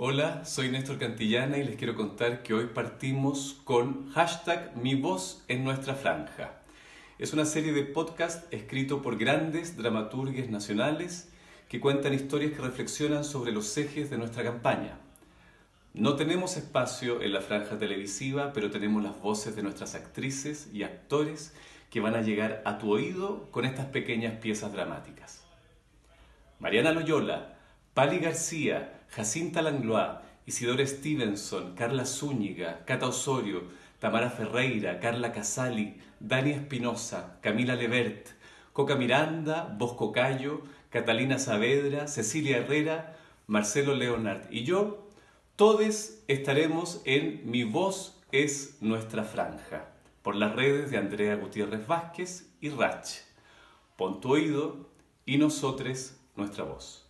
Hola, soy Néstor Cantillana y les quiero contar que hoy partimos con hashtag Mi voz en nuestra franja. Es una serie de podcast escrito por grandes dramaturgues nacionales que cuentan historias que reflexionan sobre los ejes de nuestra campaña. No tenemos espacio en la franja televisiva, pero tenemos las voces de nuestras actrices y actores que van a llegar a tu oído con estas pequeñas piezas dramáticas. Mariana Loyola, Pali García, Jacinta Langlois, Isidora Stevenson, Carla Zúñiga, Cata Osorio, Tamara Ferreira, Carla Casali, Dani Espinosa, Camila Levert, Coca Miranda, Bosco Cayo, Catalina Saavedra, Cecilia Herrera, Marcelo Leonard y yo todos estaremos en Mi Voz es Nuestra Franja, por las redes de Andrea Gutiérrez Vázquez y Rach. Pon tu oído y nosotros nuestra voz.